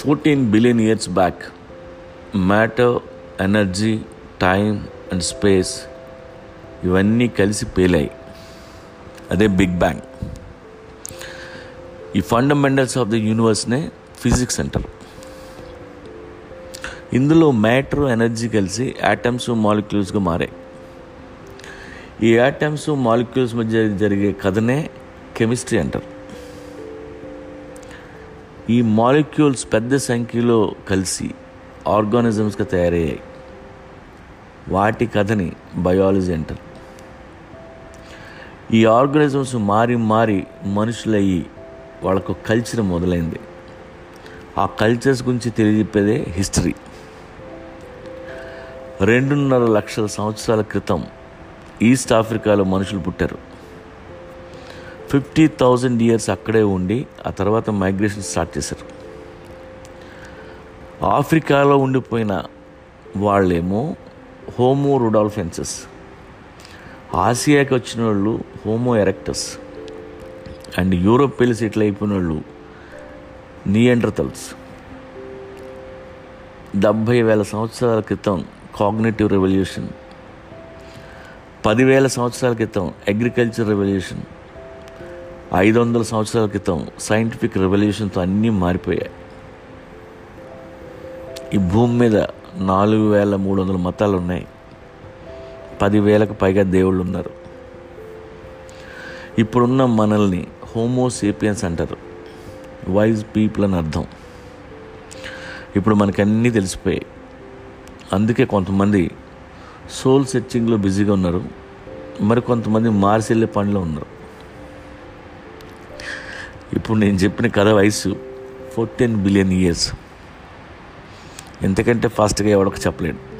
Fourteen billion years back matter energy time and space ఇవన్నీ కలిసి పేలాయి. అదే బిగ్ బ్యాంగ్ ఈ ఫండమెంటల్స్ ఆఫ్ ద యూనివర్స్నే ఫిజిక్స్ అంటారు. ఇందులో మ్యాటర్ ఎనర్జీ కలిసి యాటమ్స్ మాలిక్యూల్స్గా మారాయి. ఈ యాటమ్స్ మాలిక్యూల్స్ మధ్య జరిగే కథనే కెమిస్ట్రీ అంటారు. ఈ మాలిక్యూల్స్ పెద్ద సంఖ్యలో కలిసి ఆర్గానిజమ్స్గా తయారయ్యాయి. వాటి కథని బయాలజీ అంటారు. ఈ ఆర్గానిజమ్స్ మారి మారి మనుషులయ్యి వాళ్ళకు కల్చర్ మొదలైంది. ఆ కల్చర్స్ గురించి తెలియజెప్పేదే హిస్టరీ రెండున్నర లక్షల సంవత్సరాల క్రితం ఈస్ట్ ఆఫ్రికాలో మనుషులు పుట్టారు. ఫిఫ్టీ థౌజండ్ ఇయర్స్ అక్కడే ఉండి ఆ తర్వాత మైగ్రేషన్ స్టార్ట్ చేశారు. ఆఫ్రికాలో ఉండిపోయిన వాళ్ళేమో హోమో రుడాల్ఫెన్సెస్. ఆసియాకి వచ్చిన వాళ్ళు హోమో ఎరెక్టస్. అండ్ యూరోప్ వెళ్ళి సెటిల్ అయిపోయిన వాళ్ళు నియండ్రతల్స్ డెబ్భై వేల సంవత్సరాల క్రితం కాగ్నేటివ్ రెవల్యూషన్ పదివేల సంవత్సరాల క్రితం అగ్రికల్చర్ రెవల్యూషన్ ఐదు వందల సంవత్సరాల క్రితం సైంటిఫిక్ రెవల్యూషన్తో అన్నీ మారిపోయాయి. ఈ భూమి మీద నాలుగు వేల మూడు వందల మతాలు ఉన్నాయి పదివేలకు పైగా దేవుళ్ళు ఉన్నారు ఇప్పుడున్న మనల్ని హోమోసేపియన్స్ అంటారు. వైజ్ పీపుల్ అని అర్థం. ఇప్పుడు మనకన్నీ తెలిసిపోయాయి. అందుకే కొంతమంది సోల్ సెర్చింగ్లో బిజీగా ఉన్నారు. మరి కొంతమంది మార్సి పనిలో ఉన్నారు. ఇప్పుడు నేను చెప్పిన కథ వయసు ఫోర్టీన్ బిలియన్ ఇయర్స్. ఎంతకంటే ఫాస్ట్గా ఎవడొక చెప్పలేడు.